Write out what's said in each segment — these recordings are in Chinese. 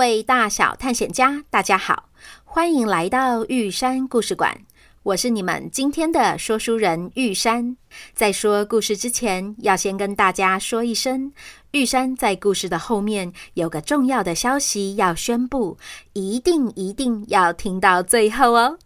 各位大小探险家，大家好，欢迎来到玉山故事馆。我是你们今天的说书人玉山。在说故事之前，要先跟大家说一声，玉山在故事的后面有个重要的消息要宣布，一定一定要听到最后哦。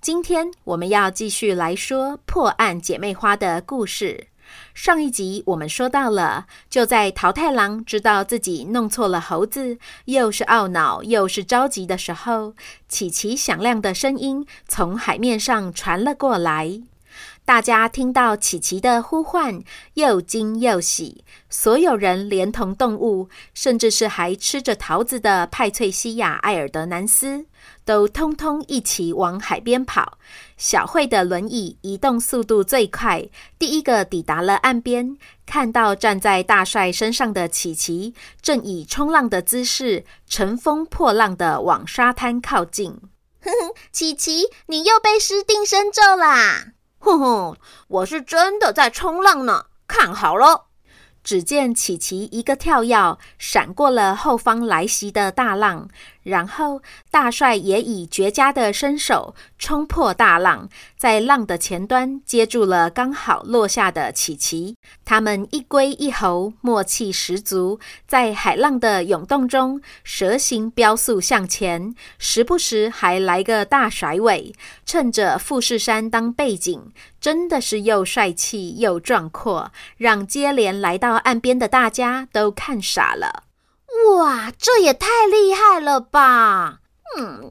今天我们要继续来说破案姐妹花的故事。上一集我们说到了，就在桃太郎知道自己弄错了猴子，又是懊恼又是着急的时候，琪琪响亮的声音从海面上传了过来。大家听到琪琪的呼唤，又惊又喜。所有人连同动物，甚至是还吃着桃子的派翠西亚·艾尔德南斯，都通通一起往海边跑。小慧的轮椅移动速度最快，第一个抵达了岸边，看到站在大帅身上的琪琪，正以冲浪的姿势乘风破浪地往沙滩靠近。哼哼，琪琪，你又被施定身咒啦！哼哼，我是真的在冲浪呢，看好了。只见琪琪一个跳跃，闪过了后方来袭的大浪，然后大帅也以绝佳的身手冲破大浪，在浪的前端接住了刚好落下的琪琪。他们一龟一猴，默契十足，在海浪的涌动中蛇形飙速向前，时不时还来个大甩尾，趁着富士山当背景。真的是又帅气又壮阔，让接连来到岸边的大家都看傻了。哇，这也太厉害了吧！嗯，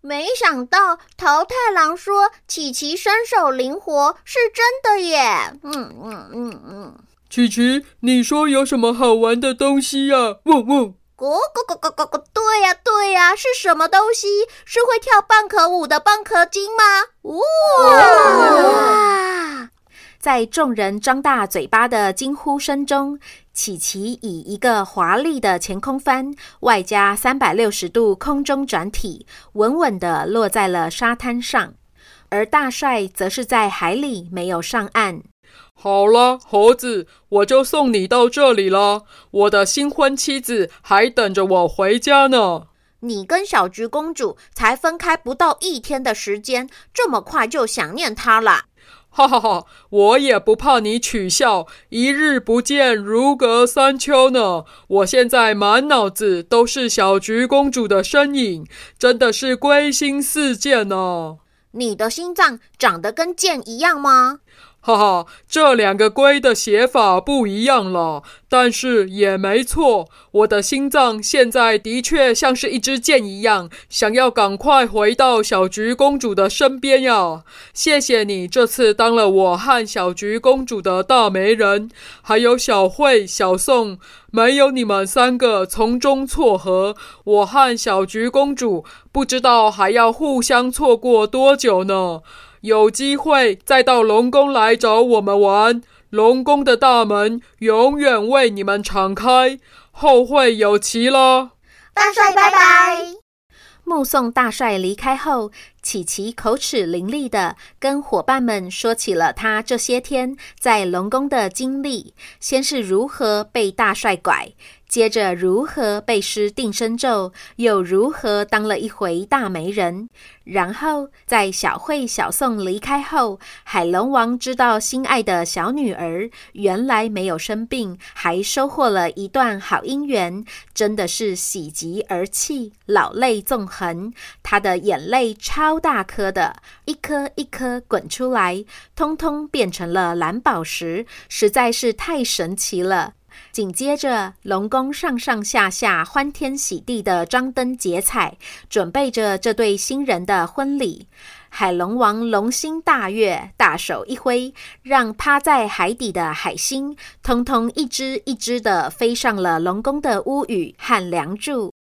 没想到桃太郎说琪琪身手灵活是真的耶。嗯嗯嗯嗯，琪琪，你说有什么好玩的东西呀？汪汪。咕咕咕咕咕咕，对呀对呀，是什么东西？是会跳蚌壳舞的蚌壳精吗？哇！在众人张大嘴巴的惊呼声中，琪琪以一个华丽的前空翻，外加三百六十度空中转体，稳稳地落在了沙滩上，而大帅则是在海里没有上岸。好了，猴子，我就送你到这里了。我的新婚妻子还等着我回家呢。你跟小菊公主才分开不到一天的时间，这么快就想念她了？哈哈哈！我也不怕你取笑，一日不见如隔三秋呢。我现在满脑子都是小菊公主的身影，真的是归心似箭呢。你的心脏长得跟箭一样吗？哈哈，这两个龟的写法不一样了，但是也没错。我的心脏现在的确像是一支箭一样，想要赶快回到小菊公主的身边呀！谢谢你这次当了我和小菊公主的大媒人，还有小慧、小宋，没有你们三个从中撮合，我和小菊公主不知道还要互相错过多久呢。有机会再到龙宫来找我们玩，龙宫的大门永远为你们敞开，后会有期喽。大帅拜拜！目送大帅离开后，琪琪口齿伶俐的跟伙伴们说起了他这些天在龙宫的经历，先是如何被大帅拐。接着如何被施定身咒，又如何当了一回大媒人？然后在小慧、小宋离开后，海龙王知道心爱的小女儿原来没有生病，还收获了一段好姻缘，真的是喜极而泣，老泪纵横。他的眼泪超大颗的，一颗一颗滚出来，通通变成了蓝宝石，实在是太神奇了。紧接着，龙宫上上下下欢天喜地的张灯结彩，准备着这对新人的婚礼。海龙王龙心大悦，大手一挥，让趴在海底的海星通通一只一只的飞上了龙宫的屋宇和梁柱。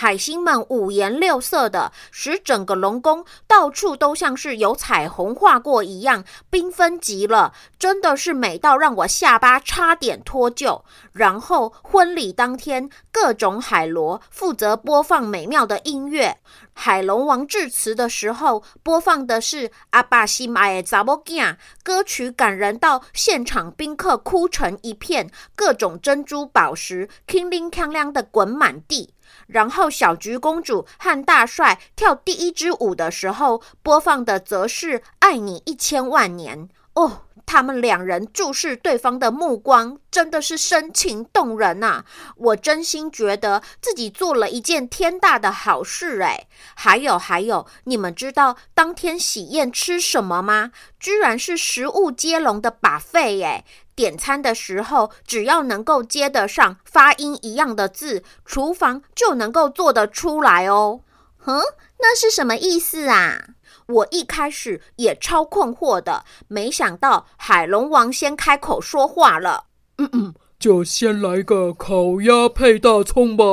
海星们五颜六色的，使整个龙宫到处都像是有彩虹画过一样，缤纷极了，真的是美到让我下巴差点脱臼。然后婚礼当天，各种海螺负责播放美妙的音乐。海龙王致辞的时候，播放的是阿爸心爱的查某囝，歌曲感人到现场宾客哭成一片，各种珍珠宝石叮铃锵亮的滚满地。然后小菊公主和大帅跳第一支舞的时候，播放的则是《爱你一千万年》哦。他们两人注视对方的目光，真的是深情动人呐！我真心觉得自己做了一件天大的好事诶。还有还有，你们知道当天喜宴吃什么吗？居然是食物接龙的 buffet 诶。点餐的时候，只要能够接得上发音一样的字，厨房就能够做得出来哦。哼，那是什么意思啊？我一开始也超困惑的，没想到海龙王先开口说话了。嗯嗯，就先来个烤鸭配大葱吧。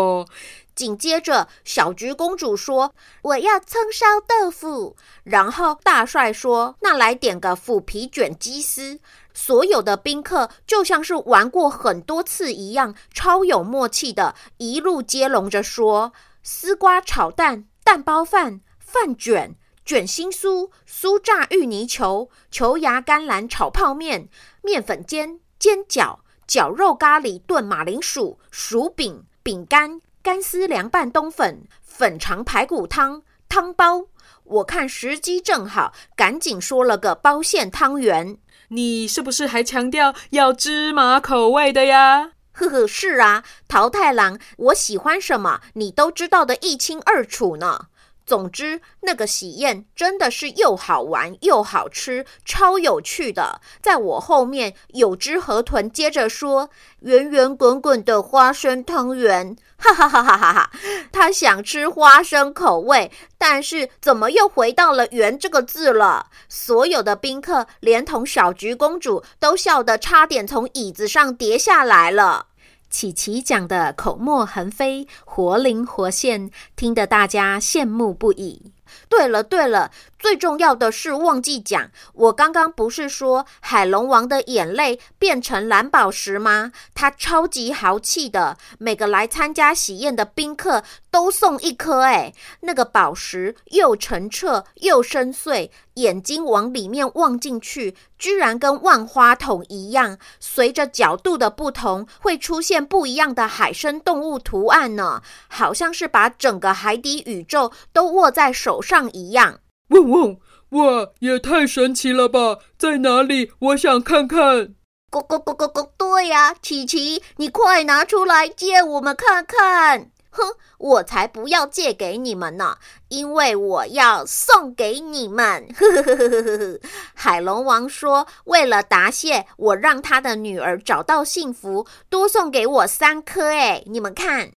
紧接着，小菊公主说：“我要葱烧豆腐。”然后大帅说：“那来点个腐皮卷鸡丝。”所有的宾客就像是玩过很多次一样，超有默契的，一路接龙着说：“丝瓜炒蛋、蛋包饭、饭卷、卷心酥、酥炸芋泥球、球芽甘蓝炒泡面、面粉煎、煎饺、绞肉咖喱炖马铃薯、薯饼、饼干、干丝凉拌冬粉、粉肠排骨汤、汤包。”我看时机正好，赶紧说了个包馅汤圆。你是不是还强调要芝麻口味的呀？呵呵，是啊，桃太郎，我喜欢什么，你都知道的一清二楚呢。总之，那个喜宴真的是又好玩又好吃，超有趣的。在我后面，有只河豚接着说：“圆圆滚滚的花生汤圆。”哈哈哈哈哈哈！他想吃花生口味，但是怎么又回到了“圆”这个字了？所有的宾客，连同小菊公主，都笑得差点从椅子上跌下来了。琪琪讲的口沫横飞，活灵活现，听得大家羡慕不已。对了对了，最重要的是忘记讲，我刚刚不是说海龙王的眼泪变成蓝宝石吗？他超级豪气的，每个来参加喜宴的宾客都送一颗。哎，那个宝石又澄澈又深邃，眼睛往里面望进去，居然跟万花筒一样，随着角度的不同，会出现不一样的海生动物图案呢，好像是把整个海底宇宙都握在手上一样。嗡嗡，哇，也太神奇了吧！在哪里？我想看看。咕咕咕咕咕，对呀，琪琪，你快拿出来借我们看看。哼，我才不要借给你们呢，因为我要送给你们。呵呵呵呵呵呵。海龙王说，为了答谢我让他的女儿找到幸福，多送给我三颗。哎，你们看。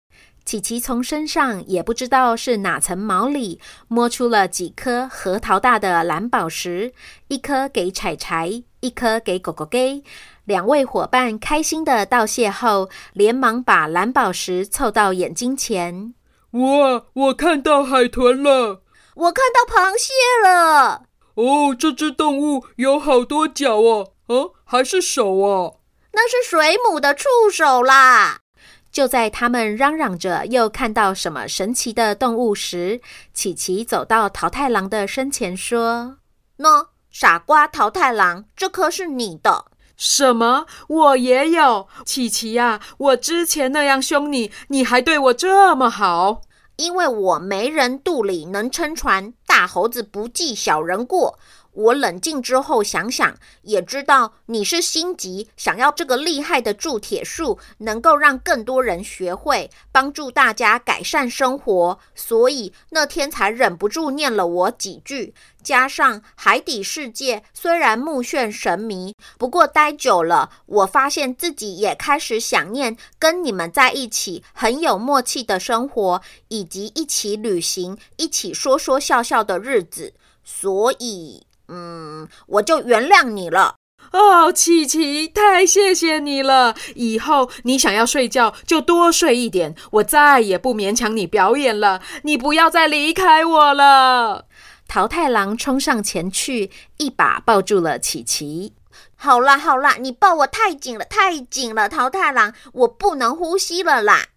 琪琪从身上也不知道是哪层毛里摸出了几颗核桃大的蓝宝石，一颗给柴柴，一颗给狗狗给。两位伙伴开心的道谢后，连忙把蓝宝石凑到眼睛前。哇，我看到海豚了，我看到螃蟹了。哦，这只动物有好多脚哦，哦，还是手哦？那是水母的触手啦。就在他们嚷嚷着又看到什么神奇的动物时，琪琪走到桃太郎的身前说：“喏，傻瓜桃太郎，这颗是你的。”什么？我也有，琪琪呀！我之前那样凶你，你还对我这么好？因为我没人肚里能撑船，大猴子不计小人过。我冷静之后想想，也知道你是心急，想要这个厉害的铸铁术能够让更多人学会，帮助大家改善生活，所以那天才忍不住念了我几句。加上海底世界虽然目眩神迷，不过待久了，我发现自己也开始想念跟你们在一起很有默契的生活，以及一起旅行、一起说说笑笑的日子，所以。嗯，我就原谅你了。哦，琪琪，太谢谢你了！以后你想要睡觉就多睡一点，我再也不勉强你表演了。你不要再离开我了。桃太郎冲上前去，一把抱住了琪琪。好啦好啦，你抱我太紧了，太紧了，桃太郎，我不能呼吸了啦。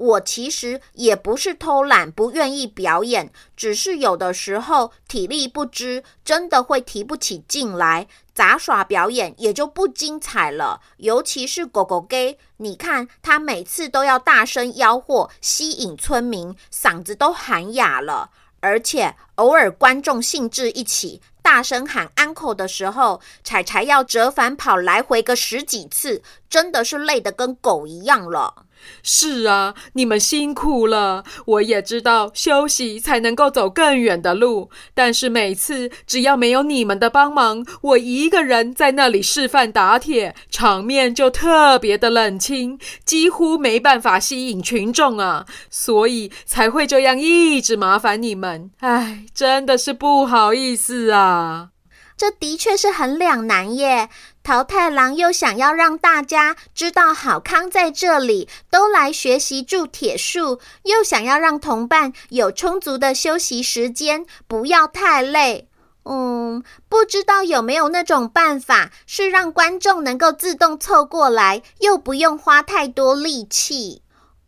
我其实也不是偷懒，不愿意表演，只是有的时候体力不支，真的会提不起劲来，杂耍表演也就不精彩了。尤其是狗狗 gay，你看他每次都要大声吆喝，吸引村民，嗓子都喊哑了。而且偶尔观众兴致一起，大声喊 uncle 的时候，柴柴要折返跑来回个十几次，真的是累得跟狗一样了。是啊，你们辛苦了。我也知道休息才能够走更远的路，但是每次只要没有你们的帮忙，我一个人在那里示范打铁，场面就特别的冷清，几乎没办法吸引群众啊，所以才会这样一直麻烦你们。唉，真的是不好意思啊。这的确是很两难耶。桃太郎又想要让大家知道好康在这里，都来学习铸铁术，又想要让同伴有充足的休息时间，不要太累。嗯，不知道有没有那种办法，是让观众能够自动凑过来，又不用花太多力气。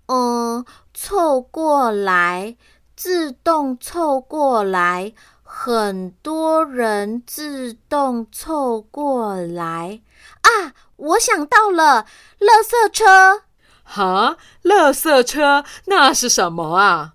嗯，凑过来，自动凑过来。很多人自动凑过来啊！我想到了，垃圾车。哈，垃圾车，那是什么啊？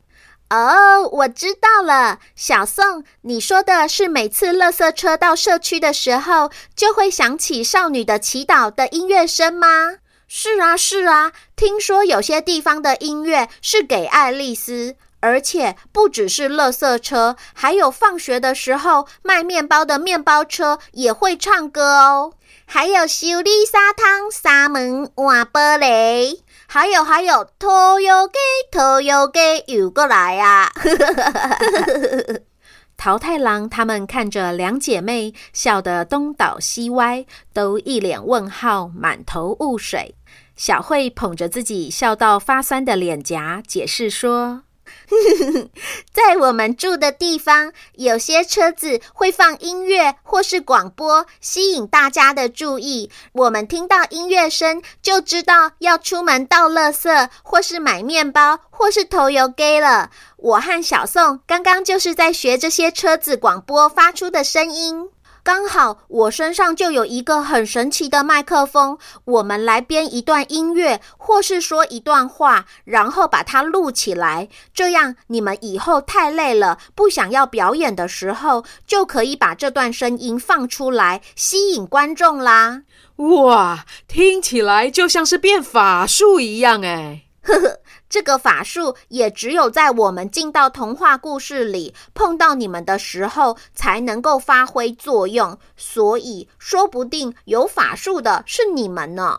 哦，我知道了，小宋，你说的是每次垃圾车到社区的时候，就会响起《少女的祈祷》的音乐声吗？是啊，是啊，听说有些地方的音乐是给爱丽丝。而且不只是垃圾车，还有放学的时候卖面包的面包车也会唱歌哦。还有修理沙滩、沙门、换玻璃，还有还有，拖油给拖油给游过来呀！桃太郎他们看着两姐妹笑得东倒西歪，都一脸问号，满头雾水。小慧捧着自己笑到发酸的脸颊，解释说。在我们住的地方，有些车子会放音乐或是广播，吸引大家的注意。我们听到音乐声，就知道要出门倒垃圾，或是买面包，或是投油给了。我和小宋刚刚就是在学这些车子广播发出的声音。刚好我身上就有一个很神奇的麦克风，我们来编一段音乐，或是说一段话，然后把它录起来。这样你们以后太累了，不想要表演的时候，就可以把这段声音放出来，吸引观众啦。哇，听起来就像是变法术一样哎。呵呵。这个法术也只有在我们进到童话故事里碰到你们的时候才能够发挥作用，所以说不定有法术的是你们呢。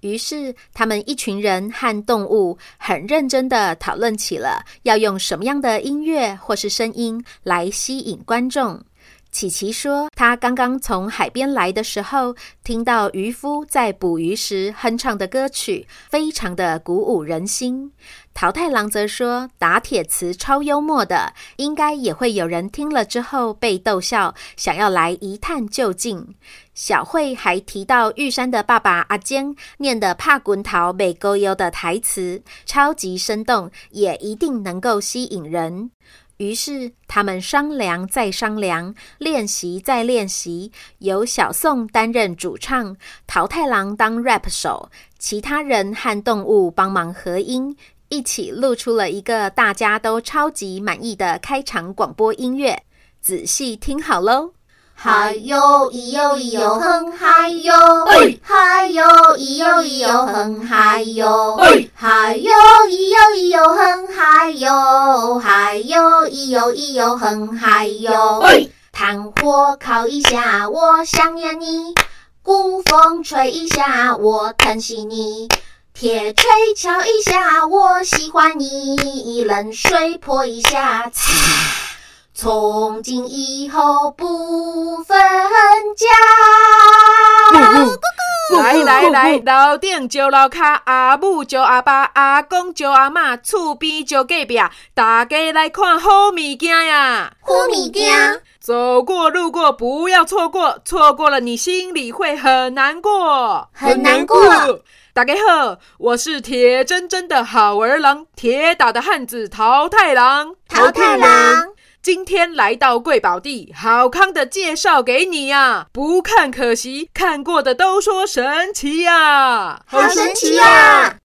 于是他们一群人和动物很认真地讨论起了要用什么样的音乐或是声音来吸引观众。琪琪说，他刚刚从海边来的时候，听到渔夫在捕鱼时哼唱的歌曲，非常的鼓舞人心。桃太郎则说，打铁词超幽默的，应该也会有人听了之后被逗笑，想要来一探究竟。小慧还提到玉山的爸爸阿坚念的“怕滚桃被勾优”的台词，超级生动，也一定能够吸引人。于是他们商量再商量，练习再练习，由小宋担任主唱，桃太郎当 rap 手，其他人和动物帮忙合音，一起录出了一个大家都超级满意的开场广播音乐。仔细听好喽！嗨哟咿哟咿哟哼嗨哟，嗨哟咿哟咿哟哼嗨哟，嗨哟咿哟咿哟哼嗨哟，嗨哟咿哟咿哟哼嗨哟。炭火烤一下，我想念你；鼓风吹一下，我疼惜你；铁锤敲一下，我喜欢你；冷水泼一下，擦。从今以后不分家。来来来，楼顶招楼卡，阿母招阿爸，阿公招阿妈，厝边招隔壁，大家来看好物件呀！好物件，走过路过不要错过，错过了你心里会很难过，很难过。大家好，我是铁铮铮的好儿郎，铁打的汉子桃太郎，桃太郎。今天来到贵宝地，好康的介绍给你呀！不看可惜，看过的都说神奇呀！好神奇呀！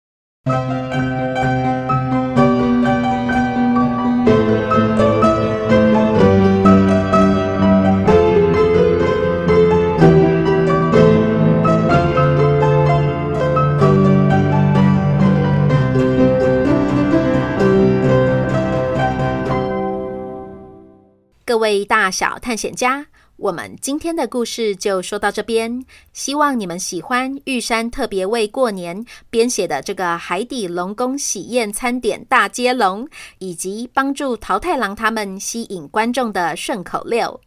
大小探险家，我们今天的故事就说到这边。希望你们喜欢玉山特别为过年编写的这个海底龙宫喜宴餐点大接龙，以及帮助桃太郎他们吸引观众的顺口溜。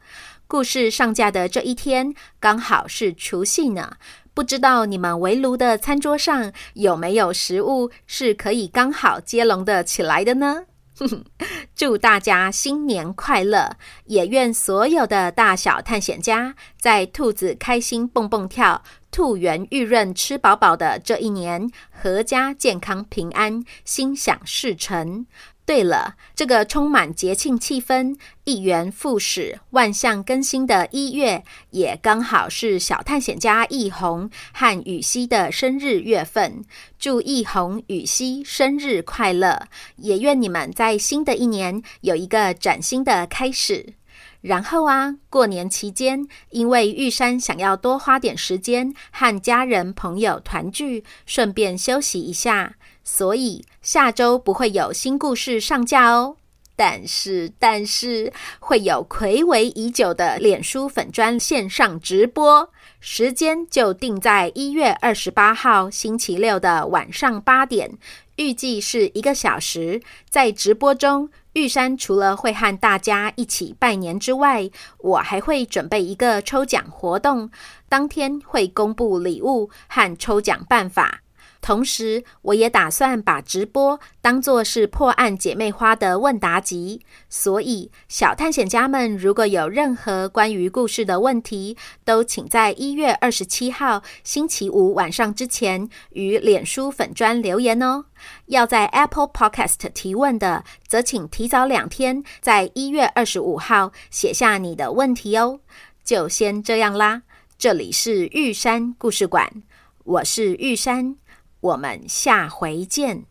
故事上架的这一天刚好是除夕呢，不知道你们围炉的餐桌上有没有食物是可以刚好接龙的起来的呢？祝大家新年快乐！也愿所有的大小探险家在兔子开心蹦蹦跳、兔圆玉润吃饱饱的这一年，阖家健康平安，心想事成。对了，这个充满节庆气氛、一元复始、万象更新的一月，也刚好是小探险家易红和雨熙的生日月份。祝易红、雨熙生日快乐！也愿你们在新的一年有一个崭新的开始。然后啊，过年期间，因为玉山想要多花点时间和家人朋友团聚，顺便休息一下。所以下周不会有新故事上架哦，但是但是会有睽违已久的脸书粉专线上直播，时间就定在一月二十八号星期六的晚上八点，预计是一个小时。在直播中，玉山除了会和大家一起拜年之外，我还会准备一个抽奖活动，当天会公布礼物和抽奖办法。同时，我也打算把直播当作是破案姐妹花的问答集，所以小探险家们如果有任何关于故事的问题，都请在一月二十七号星期五晚上之前于脸书粉专留言哦。要在 Apple Podcast 提问的，则请提早两天，在一月二十五号写下你的问题哦。就先这样啦，这里是玉山故事馆，我是玉山。我们下回见。